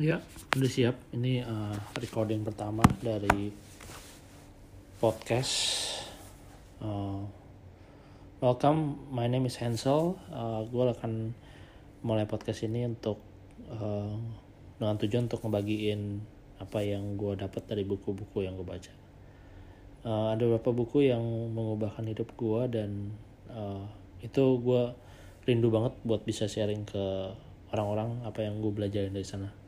Ya, udah siap. Ini uh, recording pertama dari podcast. Uh, welcome, my name is Hansel. Uh, gue akan mulai podcast ini untuk uh, dengan tujuan untuk ngebagiin apa yang gue dapat dari buku-buku yang gue baca. Uh, ada beberapa buku yang mengubahkan hidup gue dan uh, itu gue rindu banget buat bisa sharing ke orang-orang apa yang gue belajar dari sana.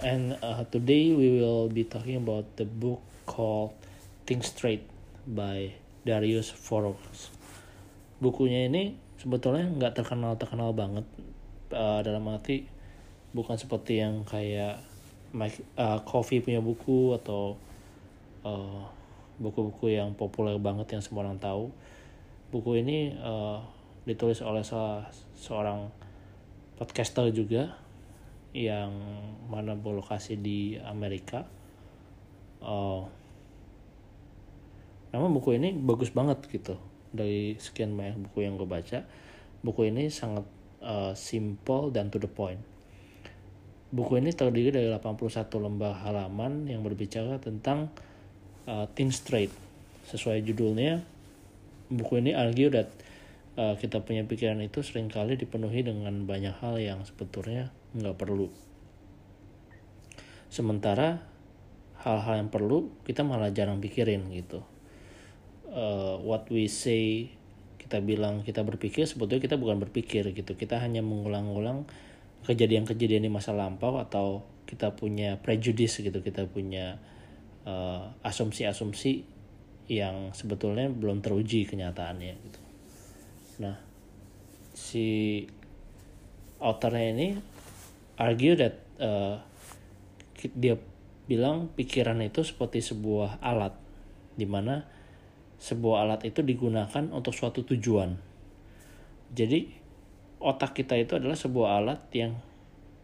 And uh, today we will be talking about the book called Think Straight by Darius Foros. Bukunya ini sebetulnya nggak terkenal terkenal banget uh, dalam arti bukan seperti yang kayak Mike, uh, Coffee punya buku atau uh, buku-buku yang populer banget yang semua orang tahu. Buku ini uh, ditulis oleh salah seorang podcaster juga yang mana berlokasi di Amerika. Uh, memang buku ini bagus banget gitu dari sekian banyak buku yang gue baca. Buku ini sangat uh, simple dan to the point. Buku ini terdiri dari 81 lembar halaman yang berbicara tentang uh, think straight. Sesuai judulnya, buku ini argue that uh, kita punya pikiran itu sering kali dipenuhi dengan banyak hal yang sebetulnya nggak perlu. Sementara hal-hal yang perlu kita malah jarang pikirin gitu. Uh, what we say kita bilang kita berpikir sebetulnya kita bukan berpikir gitu. Kita hanya mengulang-ulang kejadian-kejadian di masa lampau atau kita punya prejudice gitu. Kita punya uh, asumsi-asumsi yang sebetulnya belum teruji kenyataannya gitu. Nah, si authornya ini argue that uh, dia bilang pikiran itu seperti sebuah alat di mana sebuah alat itu digunakan untuk suatu tujuan. Jadi otak kita itu adalah sebuah alat yang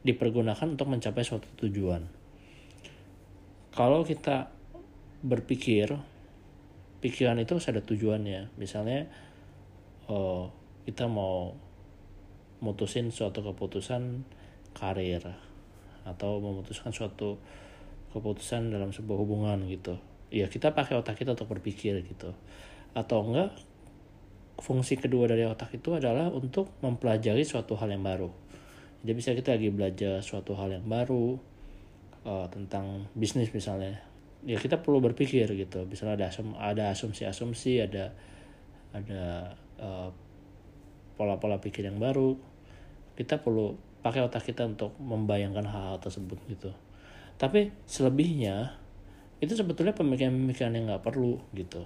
dipergunakan untuk mencapai suatu tujuan. Kalau kita berpikir, pikiran itu ada tujuannya. Misalnya, oh, kita mau mutusin suatu keputusan karir atau memutuskan suatu keputusan dalam sebuah hubungan gitu. Ya kita pakai otak kita untuk berpikir gitu. Atau enggak fungsi kedua dari otak itu adalah untuk mempelajari suatu hal yang baru. Jadi bisa kita lagi belajar suatu hal yang baru uh, tentang bisnis misalnya ya kita perlu berpikir gitu. Misalnya ada asum ada asumsi-asumsi ada ada uh, pola-pola pikir yang baru kita perlu pakai otak kita untuk membayangkan hal-hal tersebut gitu. Tapi selebihnya itu sebetulnya pemikiran-pemikiran yang nggak perlu gitu.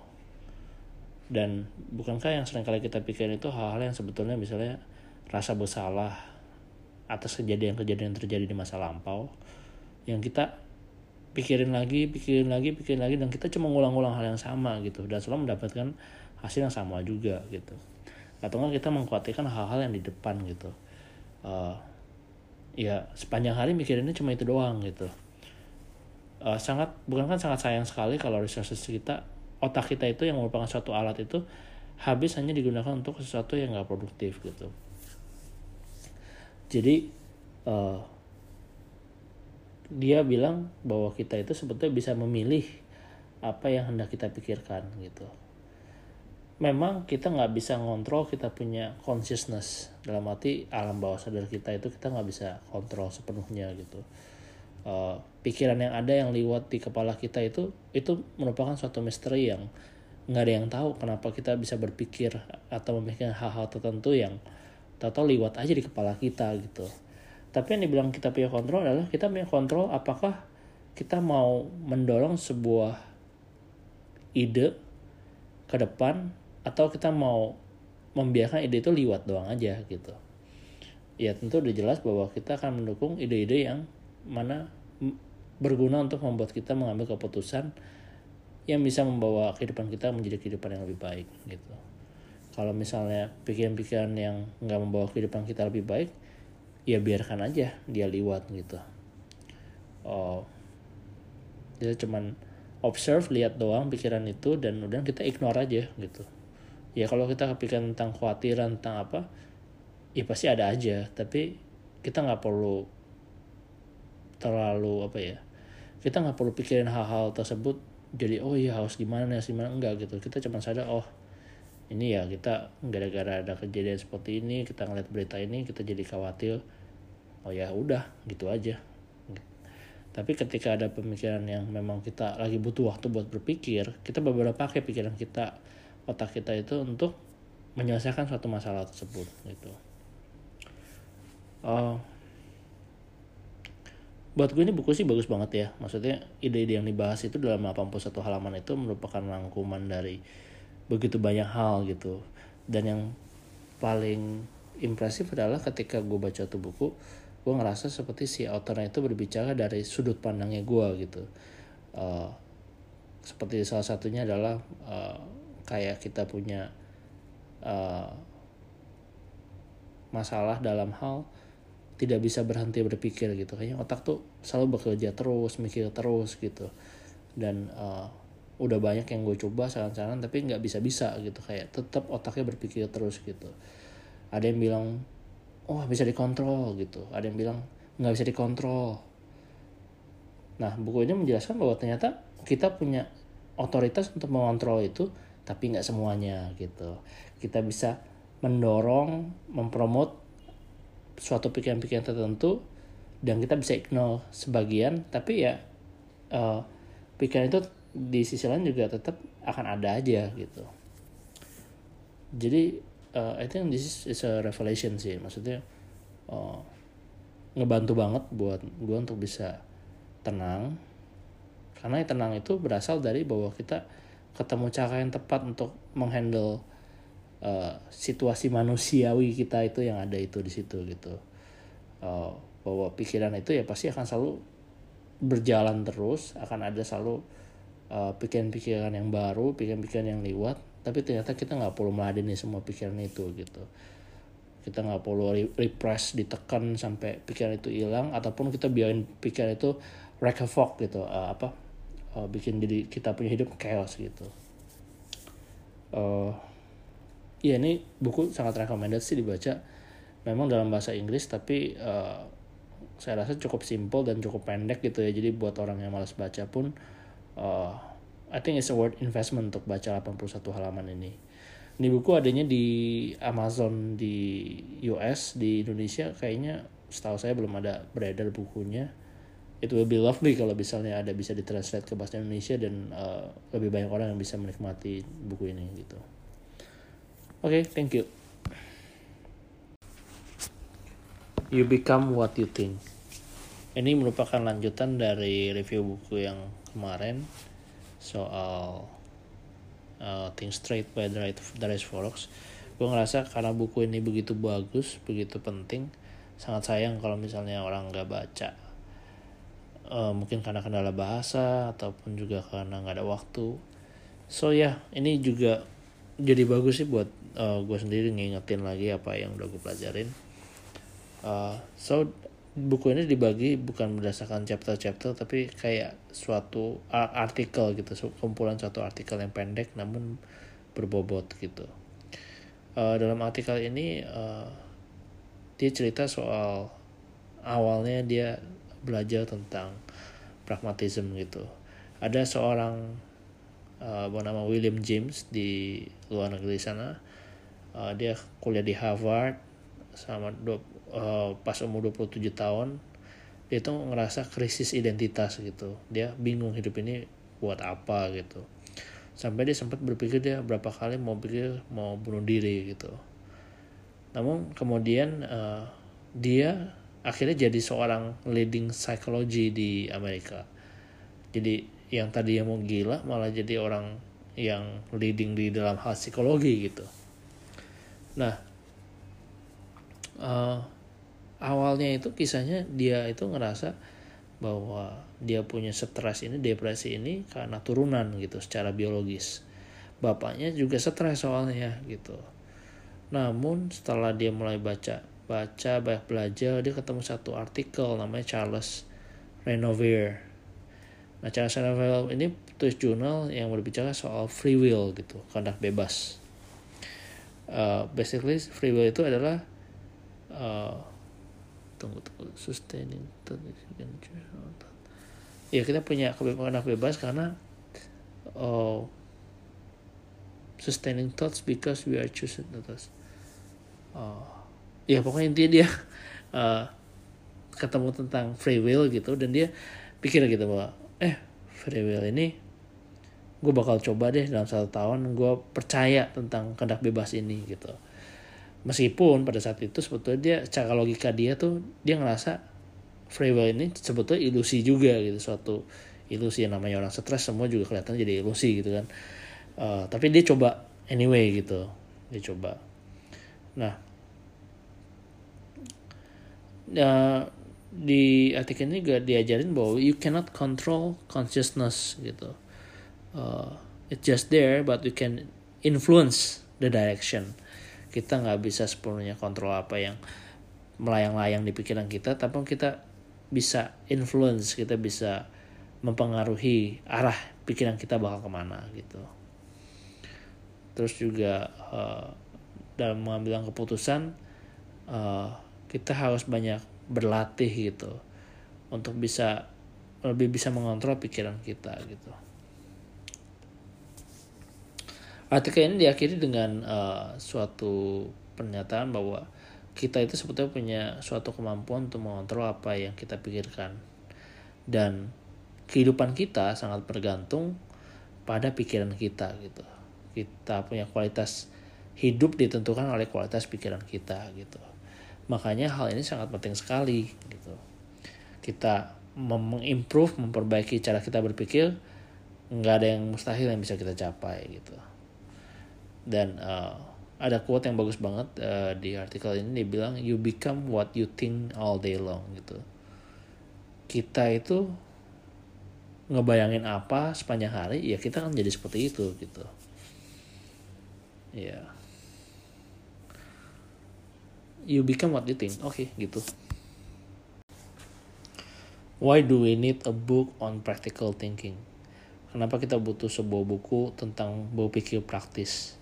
Dan bukankah yang sering kali kita pikirin itu hal-hal yang sebetulnya misalnya rasa bersalah atas kejadian-kejadian yang terjadi di masa lampau yang kita pikirin lagi, pikirin lagi, pikirin lagi dan kita cuma ngulang-ngulang hal yang sama gitu. Dan selalu mendapatkan hasil yang sama juga gitu. Atau kita mengkhawatirkan hal-hal yang di depan gitu. Uh, ya sepanjang hari mikirinnya cuma itu doang gitu. Uh, sangat bukan kan sangat sayang sekali kalau resources kita otak kita itu yang merupakan suatu alat itu habis hanya digunakan untuk sesuatu yang nggak produktif gitu. Jadi uh, dia bilang bahwa kita itu sebetulnya bisa memilih apa yang hendak kita pikirkan gitu memang kita nggak bisa ngontrol kita punya consciousness. Dalam arti alam bawah sadar kita itu kita nggak bisa kontrol sepenuhnya gitu. Uh, pikiran yang ada yang lewat di kepala kita itu itu merupakan suatu misteri yang nggak ada yang tahu kenapa kita bisa berpikir atau memikirkan hal-hal tertentu yang tahu lewat aja di kepala kita gitu. Tapi yang dibilang kita punya kontrol adalah kita punya kontrol apakah kita mau mendorong sebuah ide ke depan atau kita mau membiarkan ide itu liwat doang aja gitu. Ya tentu udah jelas bahwa kita akan mendukung ide-ide yang mana berguna untuk membuat kita mengambil keputusan yang bisa membawa kehidupan kita menjadi kehidupan yang lebih baik gitu. Kalau misalnya pikiran-pikiran yang nggak membawa kehidupan kita lebih baik ya biarkan aja dia liwat gitu. Oh kita cuman observe lihat doang pikiran itu dan udah kita ignore aja gitu ya kalau kita kepikiran tentang khawatiran tentang apa ya pasti ada aja. Tapi kita nggak perlu terlalu apa ya kita nggak perlu pikirin hal-hal tersebut jadi oh iya harus gimana harus gimana. Enggak gitu. Kita cuma sadar oh ini ya kita gara-gara ada kejadian seperti ini kita ngeliat berita ini kita jadi khawatir. Oh ya udah gitu aja. Tapi ketika ada pemikiran yang memang kita lagi butuh waktu buat berpikir kita beberapa pakai pikiran kita otak kita itu untuk menyelesaikan suatu masalah tersebut gitu. Uh, buat gue ini buku sih bagus banget ya. Maksudnya ide-ide yang dibahas itu dalam 81 halaman itu merupakan rangkuman dari begitu banyak hal gitu. Dan yang paling impresif adalah ketika gue baca tuh buku gue ngerasa seperti si authornya itu berbicara dari sudut pandangnya gue gitu. Uh, seperti salah satunya adalah uh, kayak kita punya uh, masalah dalam hal tidak bisa berhenti berpikir gitu. Kayaknya otak tuh selalu bekerja terus mikir terus gitu. Dan uh, udah banyak yang gue coba saran-saran tapi nggak bisa-bisa gitu. Kayak tetap otaknya berpikir terus gitu. Ada yang bilang oh bisa dikontrol gitu. Ada yang bilang nggak bisa dikontrol. Nah buku ini menjelaskan bahwa ternyata kita punya otoritas untuk mengontrol itu tapi nggak semuanya gitu. Kita bisa mendorong mempromot suatu pikiran-pikiran tertentu dan kita bisa ignore sebagian tapi ya uh, pikiran itu di sisi lain juga tetap akan ada aja gitu. Jadi uh, I think this is a revelation sih. Maksudnya uh, ngebantu banget buat gue untuk bisa tenang. Karena tenang itu berasal dari bahwa kita ketemu cara yang tepat untuk menghandle uh, situasi manusiawi kita itu yang ada itu di situ gitu. Uh, bahwa pikiran itu ya pasti akan selalu berjalan terus akan ada selalu uh, pikiran-pikiran yang baru pikiran-pikiran yang liwat tapi ternyata kita nggak perlu meladeni semua pikiran itu gitu. Kita nggak perlu repress ditekan sampai pikiran itu hilang ataupun kita biarin pikiran itu wreck gitu uh, apa uh, bikin jadi kita punya hidup chaos gitu uh, Iya ini buku sangat recommended sih dibaca. Memang dalam bahasa Inggris tapi uh, saya rasa cukup simple dan cukup pendek gitu ya. Jadi buat orang yang malas baca pun uh, I think it's a worth investment untuk baca 81 halaman ini. Ini buku adanya di Amazon di US, di Indonesia kayaknya setahu saya belum ada beredar bukunya. It will be lovely kalau misalnya ada bisa ditranslate ke bahasa Indonesia dan uh, lebih banyak orang yang bisa menikmati buku ini gitu. Oke, okay, thank you. You become what you think. Ini merupakan lanjutan dari review buku yang kemarin soal uh, Think Straight by Darius Forex. Gue ngerasa karena buku ini begitu bagus, begitu penting, sangat sayang kalau misalnya orang nggak baca. Uh, mungkin karena kendala bahasa ataupun juga karena nggak ada waktu. So ya, yeah, ini juga jadi bagus sih buat uh, gue sendiri ngingetin lagi apa yang udah gue pelajarin uh, so buku ini dibagi bukan berdasarkan chapter-chapter tapi kayak suatu artikel gitu kumpulan suatu artikel yang pendek namun berbobot gitu uh, dalam artikel ini uh, dia cerita soal awalnya dia belajar tentang pragmatism gitu. Ada seorang uh, bernama William James di luar negeri sana. Uh, dia kuliah di Harvard sama uh, pas umur 27 tahun. Dia itu ngerasa krisis identitas gitu. Dia bingung hidup ini buat apa gitu. Sampai dia sempat berpikir dia berapa kali mau pikir mau bunuh diri gitu. Namun kemudian uh, dia akhirnya jadi seorang leading psychology di Amerika. Jadi yang tadi yang mau gila malah jadi orang yang leading di dalam hal psikologi gitu. Nah uh, awalnya itu kisahnya dia itu ngerasa bahwa dia punya stres ini depresi ini karena turunan gitu secara biologis. Bapaknya juga stres soalnya gitu. Namun setelah dia mulai baca baca banyak belajar dia ketemu satu artikel namanya Charles Renovier. Nah, Charles Rafael ini tulis jurnal yang berbicara soal free will gitu, kehendak bebas. Uh, basically free will itu adalah uh, tunggu tunggu sustaining ya kita punya kebebasan bebas karena oh, sustaining thoughts because we are choosing thoughts oh, ya pokoknya intinya dia uh, ketemu tentang free will gitu dan dia pikir gitu bahwa eh free will ini gue bakal coba deh dalam satu tahun gue percaya tentang kehendak bebas ini gitu. Meskipun pada saat itu sebetulnya dia secara logika dia tuh dia ngerasa free will ini sebetulnya ilusi juga gitu suatu ilusi yang namanya orang stres semua juga kelihatan jadi ilusi gitu kan. Uh, tapi dia coba anyway gitu dia coba. Nah uh, di artikel ini juga diajarin bahwa you cannot control consciousness gitu. Uh, it's just there but we can influence the direction. Kita nggak bisa sepenuhnya kontrol apa yang melayang-layang di pikiran kita tapi kita bisa influence kita bisa mempengaruhi arah pikiran kita bakal ke mana gitu. Terus juga uh, dalam mengambil keputusan kita harus banyak berlatih gitu untuk bisa lebih bisa mengontrol pikiran kita gitu Artikel ini diakhiri dengan uh, suatu pernyataan bahwa kita itu sebetulnya punya suatu kemampuan untuk mengontrol apa yang kita pikirkan. Dan kehidupan kita sangat bergantung pada pikiran kita gitu. Kita punya kualitas hidup ditentukan oleh kualitas pikiran kita gitu. Makanya hal ini sangat penting sekali gitu. Kita mengimprove, memperbaiki cara kita berpikir, nggak ada yang mustahil yang bisa kita capai gitu dan uh, ada quote yang bagus banget uh, di artikel ini dia bilang you become what you think all day long gitu kita itu ngebayangin apa sepanjang hari ya kita kan jadi seperti itu gitu ya yeah. You become what you think. Oke okay, gitu. Why do we need a book on practical thinking? Kenapa kita butuh sebuah buku tentang berpikir praktis?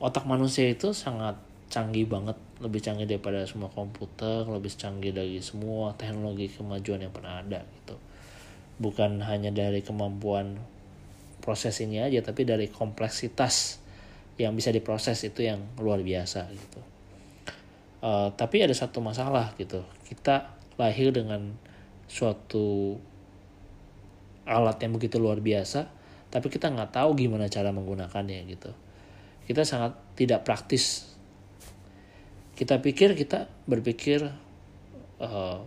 Otak manusia itu sangat canggih banget lebih canggih daripada semua komputer lebih canggih dari semua teknologi kemajuan yang pernah ada gitu. Bukan hanya dari kemampuan proses aja tapi dari kompleksitas yang bisa diproses itu yang luar biasa gitu uh, tapi ada satu masalah gitu kita lahir dengan suatu alat yang begitu luar biasa tapi kita nggak tahu gimana cara menggunakannya gitu kita sangat tidak praktis. Kita pikir kita berpikir uh,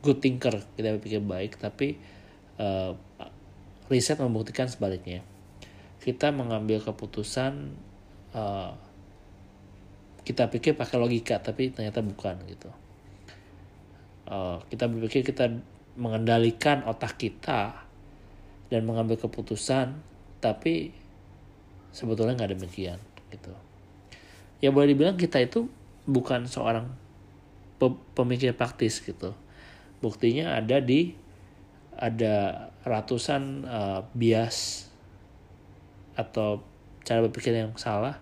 good thinker, kita berpikir baik, tapi uh, riset membuktikan sebaliknya. Kita mengambil keputusan uh, kita pikir pakai logika, tapi ternyata bukan gitu. Uh, kita berpikir kita mengendalikan otak kita dan mengambil keputusan, tapi sebetulnya nggak demikian gitu ya boleh dibilang kita itu bukan seorang pemikir praktis gitu buktinya ada di ada ratusan uh, bias atau cara berpikir yang salah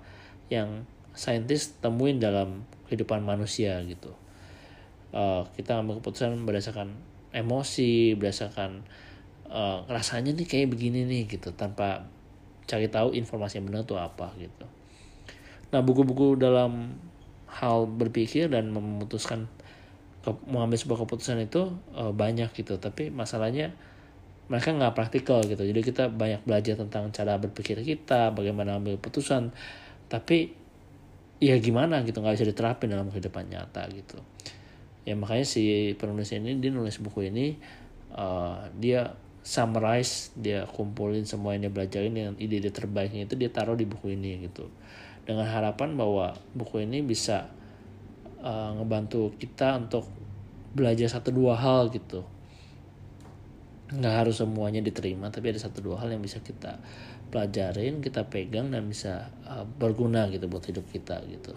yang saintis temuin dalam kehidupan manusia gitu. Uh, kita ngambil keputusan berdasarkan emosi berdasarkan uh, rasanya nih kayak begini nih gitu tanpa cari tahu informasi yang benar itu apa gitu. Nah buku-buku dalam hal berpikir dan memutuskan ke, mengambil sebuah keputusan itu uh, banyak gitu. Tapi masalahnya mereka nggak praktikal gitu. Jadi kita banyak belajar tentang cara berpikir kita bagaimana ambil keputusan. Tapi ya gimana gitu nggak bisa diterapin dalam kehidupan nyata gitu. Ya makanya si penulis ini dia nulis buku ini uh, dia summarize dia kumpulin semua yang dia belajarin dengan ide-ide terbaiknya itu dia taruh di buku ini gitu. Dengan harapan bahwa buku ini bisa uh, ngebantu kita untuk belajar satu dua hal gitu. Nggak harus semuanya diterima tapi ada satu dua hal yang bisa kita pelajarin kita pegang dan bisa uh, berguna gitu buat hidup kita gitu